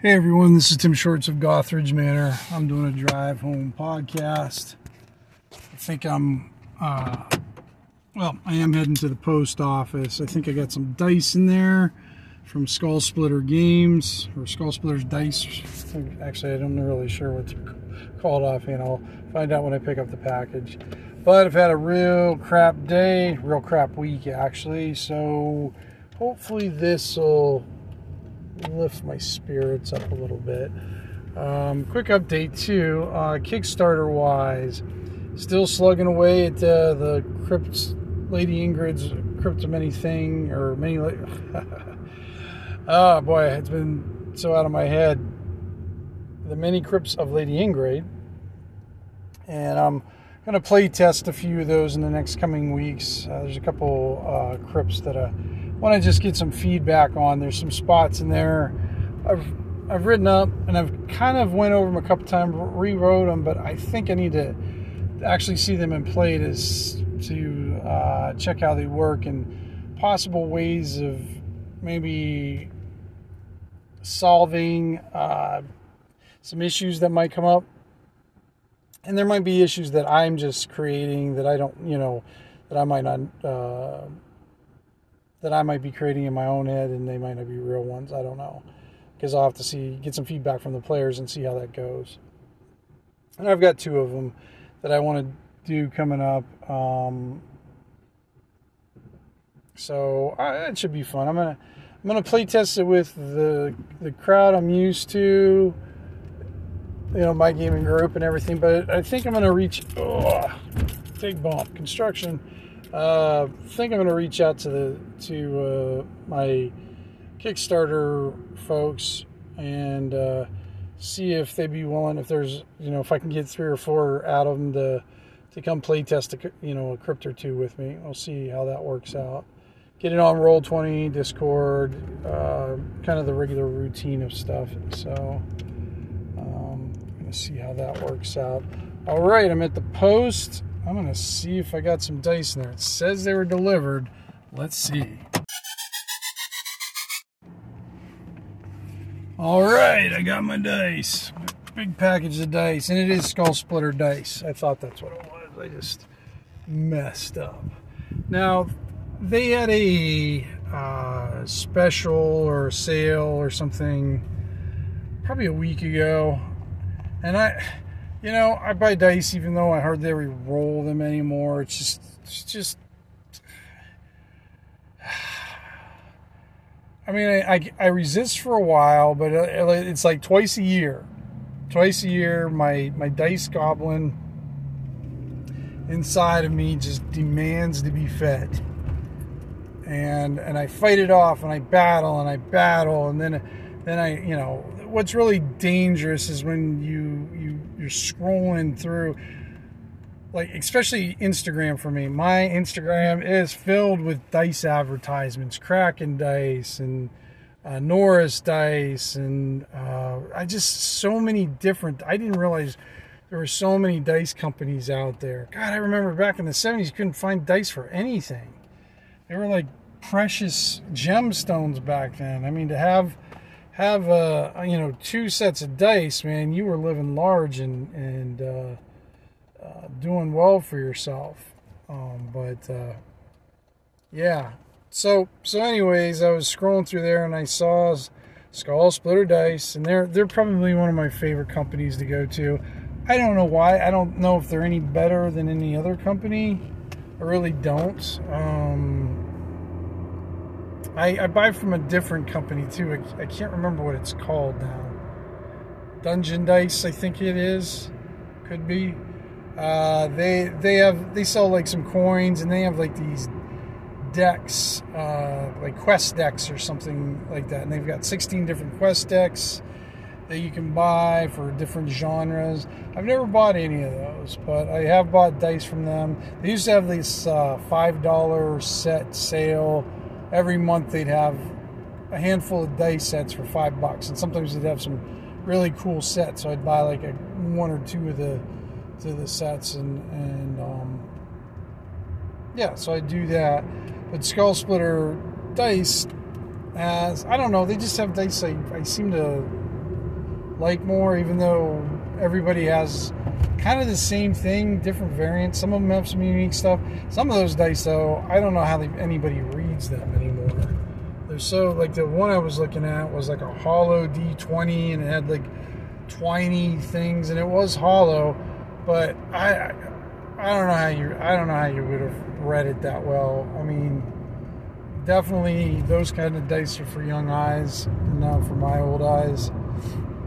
Hey everyone, this is Tim Shorts of Gothridge Manor. I'm doing a drive home podcast. I think I'm, uh, well, I am heading to the post office. I think I got some dice in there from Skull Splitter Games or Skull Splitters Dice. Actually, I'm not really sure what they're called offhand. I'll find out when I pick up the package. But I've had a real crap day, real crap week actually. So hopefully this will lift my spirits up a little bit. Um, quick update too, uh, Kickstarter wise, still slugging away at uh, the Crypt Lady Ingrid's Cryptomany thing or many. oh boy, it's been so out of my head. The many crypts of Lady Ingrid, and I'm gonna play test a few of those in the next coming weeks. Uh, there's a couple uh, crypts that I want to just get some feedback on. There's some spots in there I've I've written up and I've kind of went over them a couple times, rewrote them, but I think I need to actually see them in play to to uh, check how they work and possible ways of maybe solving uh, some issues that might come up. And there might be issues that I'm just creating that I don't, you know, that I might not. Uh, that I might be creating in my own head and they might not be real ones. I don't know. Because I'll have to see, get some feedback from the players and see how that goes. And I've got two of them that I want to do coming up. Um, so uh, it should be fun. I'm gonna I'm gonna play test it with the the crowd I'm used to, you know, my gaming group and everything. But I think I'm gonna reach. Oh, big bump construction uh, I think I'm going to reach out to the to uh, my Kickstarter folks and uh, see if they'd be willing. If there's you know if I can get three or four out of them to to come play test a, you know a crypt or two with me. We'll see how that works out. Get it on Roll20, Discord, uh, kind of the regular routine of stuff. So um, I'm going to see how that works out. All right, I'm at the post. I'm going to see if I got some dice in there. It says they were delivered. Let's see. All right, I got my dice. Big package of dice, and it is Skull Splitter dice. I thought that's what it was. I just messed up. Now, they had a uh, special or sale or something probably a week ago, and I you know, I buy dice even though I hardly ever roll them anymore. It's just, it's just. I mean, I, I, I resist for a while, but uh, it's like twice a year. Twice a year, my, my dice goblin inside of me just demands to be fed. And and I fight it off and I battle and I battle and then then I, you know, what's really dangerous is when you you're scrolling through like especially Instagram for me. My Instagram is filled with dice advertisements, Kraken dice and uh, Norris dice, and uh, I just so many different. I didn't realize there were so many dice companies out there. God, I remember back in the '70s, you couldn't find dice for anything. They were like precious gemstones back then. I mean, to have have uh, you know two sets of dice, man, you were living large and and uh, uh, doing well for yourself. Um, but uh, yeah, so so anyways, I was scrolling through there and I saw Skull Splitter Dice, and they're they're probably one of my favorite companies to go to. I don't know why. I don't know if they're any better than any other company. I really don't. Um, I, I buy from a different company too. I, I can't remember what it's called now. Dungeon Dice, I think it is. Could be. Uh, they they have they sell like some coins and they have like these decks, uh, like quest decks or something like that. And they've got 16 different quest decks that you can buy for different genres. I've never bought any of those, but I have bought dice from them. They used to have this uh, five dollar set sale every month they'd have a handful of dice sets for five bucks, and sometimes they'd have some really cool sets. So I'd buy like a one or two of the to the sets, and and um, yeah, so I do that. But Skull Splitter dice has I don't know, they just have dice I, I seem to like more, even though everybody has kind of the same thing, different variants. Some of them have some unique stuff. Some of those dice, though, I don't know how they, anybody them anymore. They're so like the one I was looking at was like a hollow D20, and it had like twiny things, and it was hollow, but I I don't know how you I don't know how you would have read it that well. I mean, definitely those kind of dice are for young eyes, and not for my old eyes.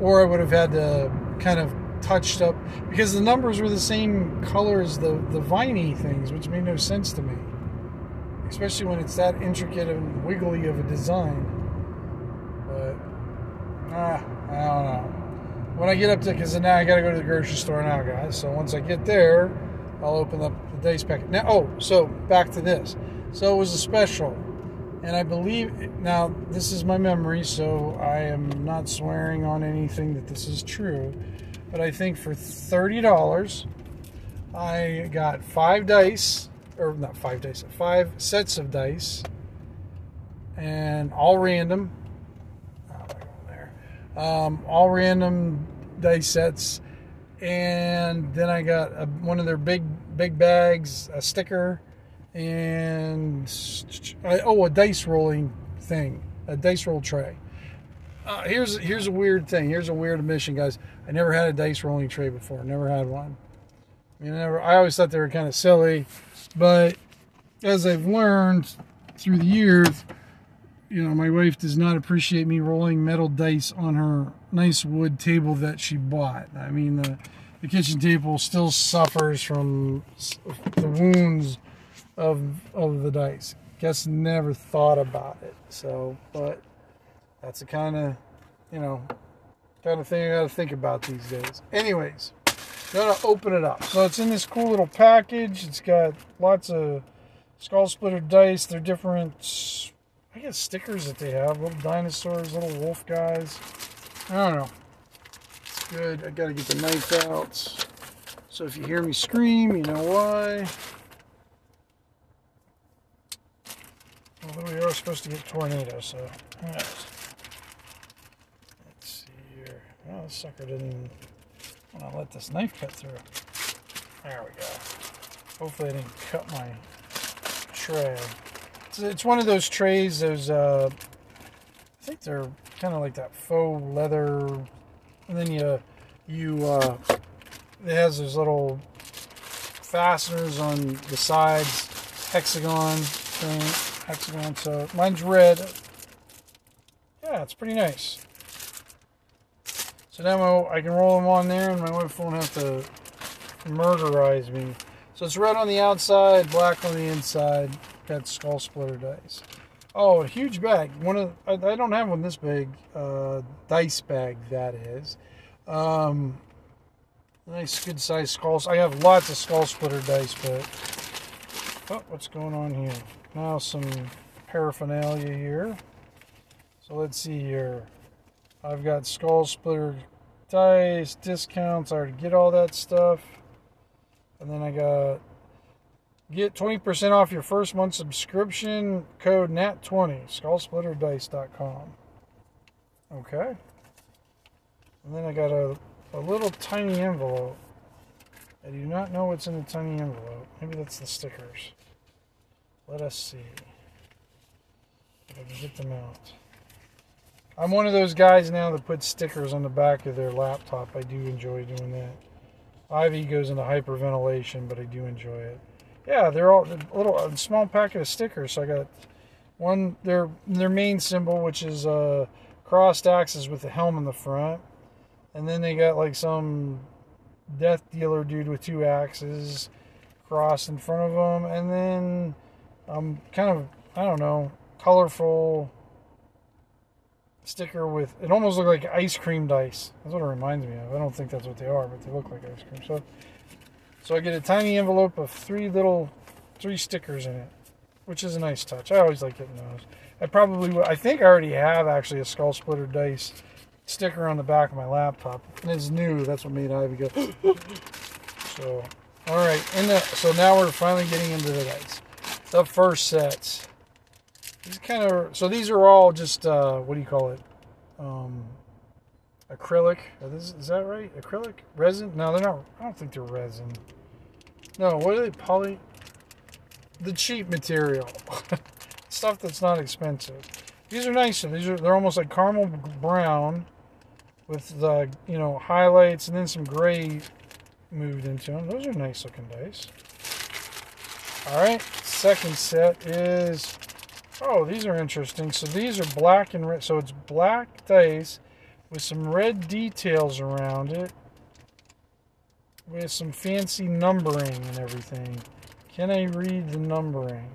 Or I would have had to kind of touched up because the numbers were the same color as the the viney things, which made no sense to me. Especially when it's that intricate and wiggly of a design. But ah, I don't know. When I get up to, because now I got to go to the grocery store now, guys. So once I get there, I'll open up the dice packet. Now, oh, so back to this. So it was a special, and I believe now this is my memory, so I am not swearing on anything that this is true but I think for $30, I got five dice, or not five dice, five sets of dice, and all random. Oh, there. Um, all random dice sets, and then I got a, one of their big big bags, a sticker, and oh, a dice rolling thing, a dice roll tray. Uh, here's here's a weird thing. Here's a weird admission, guys. I never had a dice rolling tray before. Never had one. I mean, I never. I always thought they were kind of silly, but as I've learned through the years, you know, my wife does not appreciate me rolling metal dice on her nice wood table that she bought. I mean, the the kitchen table still suffers from the wounds of of the dice. Guess never thought about it. So, but that's the kind of, you know, kind of thing I got to think about these days. Anyways, gonna open it up. So it's in this cool little package. It's got lots of skull splitter dice. They're different, I guess, stickers that they have. Little dinosaurs, little wolf guys. I don't know. It's good. I gotta get the knife out. So if you hear me scream, you know why. Although we are supposed to get tornadoes, so who knows. Let's see here. Oh, this sucker didn't want to let this knife cut through. There we go. Hopefully I didn't cut my tray. It's, it's one of those trays, those, uh, I think they're kind of like that faux leather. And then you, you, uh, it has those little fasteners on the sides, hexagon thing, hexagon. So mine's red. Yeah, it's pretty nice. So now I can roll them on there and my wife won't have to murderize me. So it's red on the outside, black on the inside. Got skull splitter dice. Oh, a huge bag. One of I, I don't have one this big. Uh, dice bag that is. Um, nice, good size skulls. I have lots of skull splitter dice, but oh, what's going on here? Now some paraphernalia here. So let's see here. I've got Skull Splitter dice, discounts. I already get all that stuff. And then I got get 20% off your first month subscription code NAT20, skullsplitterdice.com. Okay. And then I got a, a little tiny envelope. I do not know what's in the tiny envelope. Maybe that's the stickers. Let us see if I can get them out. I'm one of those guys now that puts stickers on the back of their laptop. I do enjoy doing that. Ivy goes into hyperventilation, but I do enjoy it. Yeah, they're all a little a small packet of stickers. So I got one their their main symbol, which is uh, crossed axes with the helm in the front, and then they got like some death dealer dude with two axes crossed in front of them, and then um kind of I don't know colorful sticker with it almost looked like ice cream dice. That's what it reminds me of. I don't think that's what they are, but they look like ice cream. So so I get a tiny envelope of three little three stickers in it, which is a nice touch. I always like getting those. I probably I think I already have actually a skull splitter dice sticker on the back of my laptop. And it's new. That's what made Ivy go. so all right, in the so now we're finally getting into the dice. The first sets. These kind of so these are all just uh, what do you call it? Um, acrylic. Is, that right? Acrylic resin? No, they're not. I don't think they're resin. No, what are they? Poly. The cheap material, stuff that's not expensive. These are nicer. These are they're almost like caramel brown, with the you know highlights and then some gray moved into them. Those are nice looking dice. All right, second set is oh these are interesting. So these are black and red. So it's black dice with some red details around it with some fancy numbering and everything. Can I read the numbering?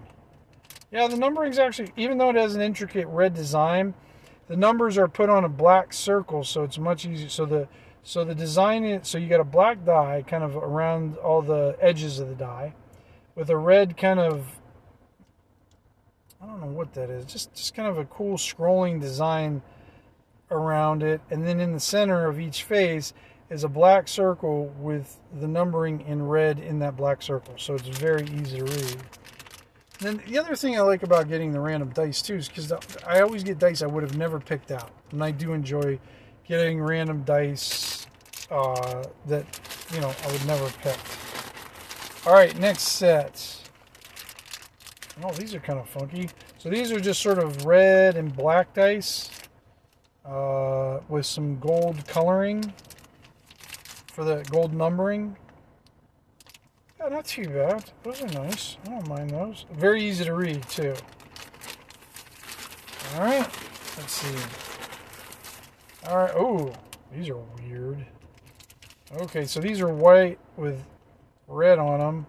Yeah, the numbering's actually, even though it has an intricate red design, the numbers are put on a black circle, so it's much easier. So the so the design is so you got a black die kind of around all the edges of the die, with a red kind of I don't know what that is, just just kind of a cool scrolling design around it, and then in the center of each face is a black circle with the numbering in red in that black circle. So it's very easy to read. And then the other thing I like about getting the random dice too is because I always get dice I would have never picked out, and I do enjoy getting random dice uh, that you know I would never pick. All right, next set. Oh, these are kind of funky. So these are just sort of red and black dice uh, with some gold coloring for the gold numbering. Yeah, not too bad. Those are nice. I don't mind those. Very easy to read, too. Alright. Let's see. Alright. Oh, these are weird. Okay, so these are white with red on them.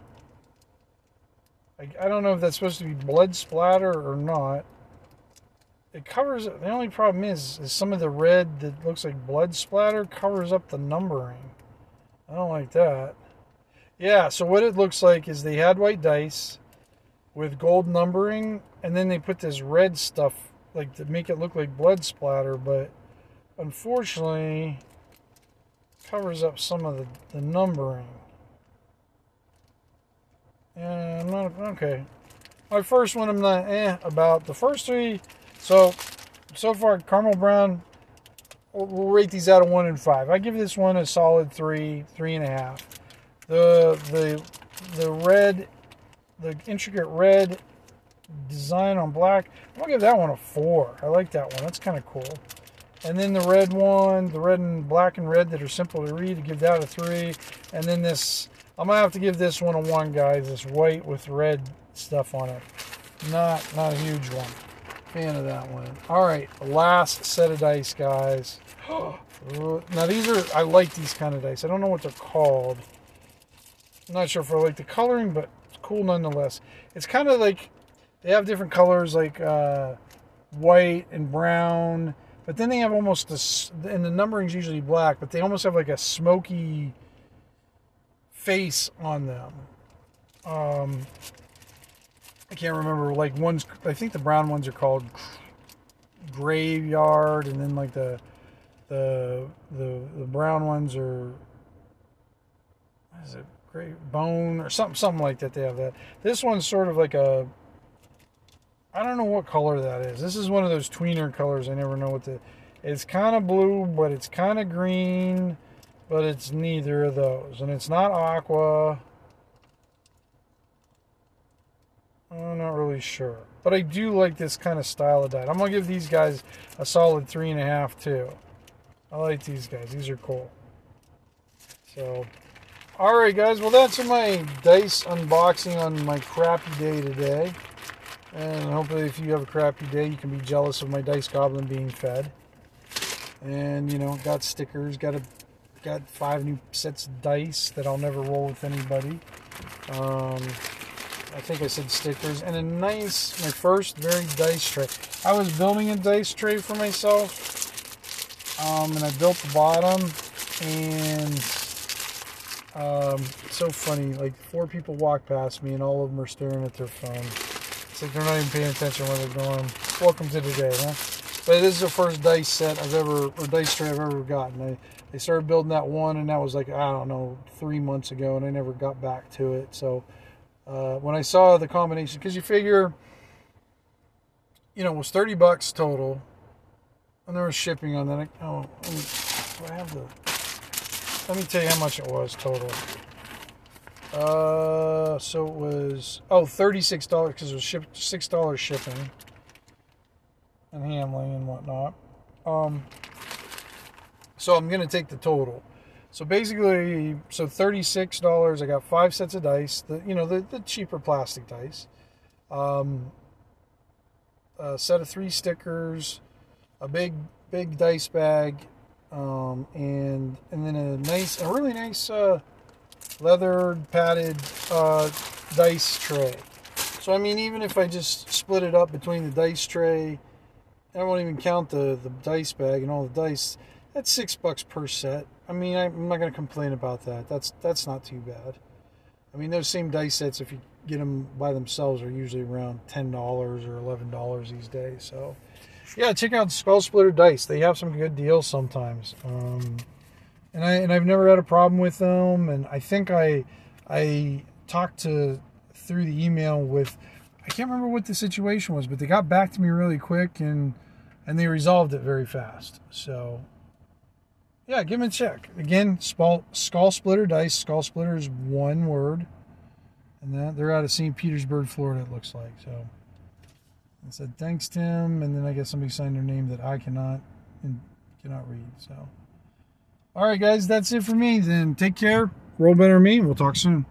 I, I don't know if that's supposed to be blood splatter or not. It covers it. the only problem is is some of the red that looks like blood splatter covers up the numbering. I don't like that. Yeah, so what it looks like is they had white dice with gold numbering, and then they put this red stuff like to make it look like blood splatter, but unfortunately covers up some of the, the numbering. I'm not okay. My first one I'm not eh about. The first three, so so far caramel brown, we'll rate these out of one and five. I give this one a solid three, three and a half. The the the red, the intricate red design on black. I'm gonna give that one a four. I like that one. That's kind of cool. And then the red one, the red and black and red that are simple to read, to give that a three. And then this, I'm gonna have to give this one a one, guys. This white with red stuff on it. Not not a huge one. Fan of that one. All right, last set of dice, guys. now these are I like these kind of dice. I don't know what they're called. I'm not sure if I like the coloring, but it's cool nonetheless. It's kind of like they have different colors, like uh, white and brown, but then they have almost this, and the numbering's usually black, but they almost have like a smoky face on them. Um, I can't remember. Like ones, I think the brown ones are called graveyard, and then like the the the the brown ones are what is it great bone or something something like that. They have that. This one's sort of like a I don't know what color that is. This is one of those tweener colors. I never know what the. It's kind of blue, but it's kind of green, but it's neither of those, and it's not aqua. I'm not really sure. But I do like this kind of style of die. I'm going to give these guys a solid three and a half, too. I like these guys. These are cool. So, alright, guys. Well, that's my dice unboxing on my crappy day today. And hopefully, if you have a crappy day, you can be jealous of my dice goblin being fed. And, you know, got stickers, got a got five new sets of dice that I'll never roll with anybody. Um, I think I said stickers, and a nice, my first very dice tray. I was building a dice tray for myself, um, and I built the bottom, and um, so funny. Like four people walk past me, and all of them are staring at their phone. It's like they're not even paying attention where they're going. Welcome to the day, huh? But this is the first dice set I've ever, or dice tray I've ever gotten. I, they started building that one, and that was like I don't know, three months ago, and I never got back to it. So uh, when I saw the combination, because you figure, you know, it was 30 bucks total, and there was shipping on that. Oh, do I have the? Let me tell you how much it was total. Uh, so it was oh thirty six dollars because it was shipped six dollars shipping and handling and whatnot. Um, so I'm gonna take the total. So basically, so thirty six dollars. I got five sets of dice. The you know the the cheaper plastic dice. Um, a set of three stickers, a big big dice bag, um, and and then a nice a really nice. Uh, leather padded uh, dice tray. So I mean, even if I just split it up between the dice tray, I won't even count the the dice bag and all the dice. That's six bucks per set. I mean, I'm not going to complain about that. That's that's not too bad. I mean, those same dice sets, if you get them by themselves, are usually around ten dollars or eleven dollars these days. So, yeah, check out Skull Splitter Dice. They have some good deals sometimes. Um, and I and I've never had a problem with them. And I think I I talked to through the email with I can't remember what the situation was, but they got back to me really quick and and they resolved it very fast. So yeah, give them a check. Again, skull, skull splitter dice. Skull splitter is one word, and that they're out of St. Petersburg, Florida. It looks like so. I said thanks, Tim, and then I guess somebody signed their name that I cannot and cannot read. So. All right, guys, that's it for me. Then take care. Roll better me. We'll talk soon.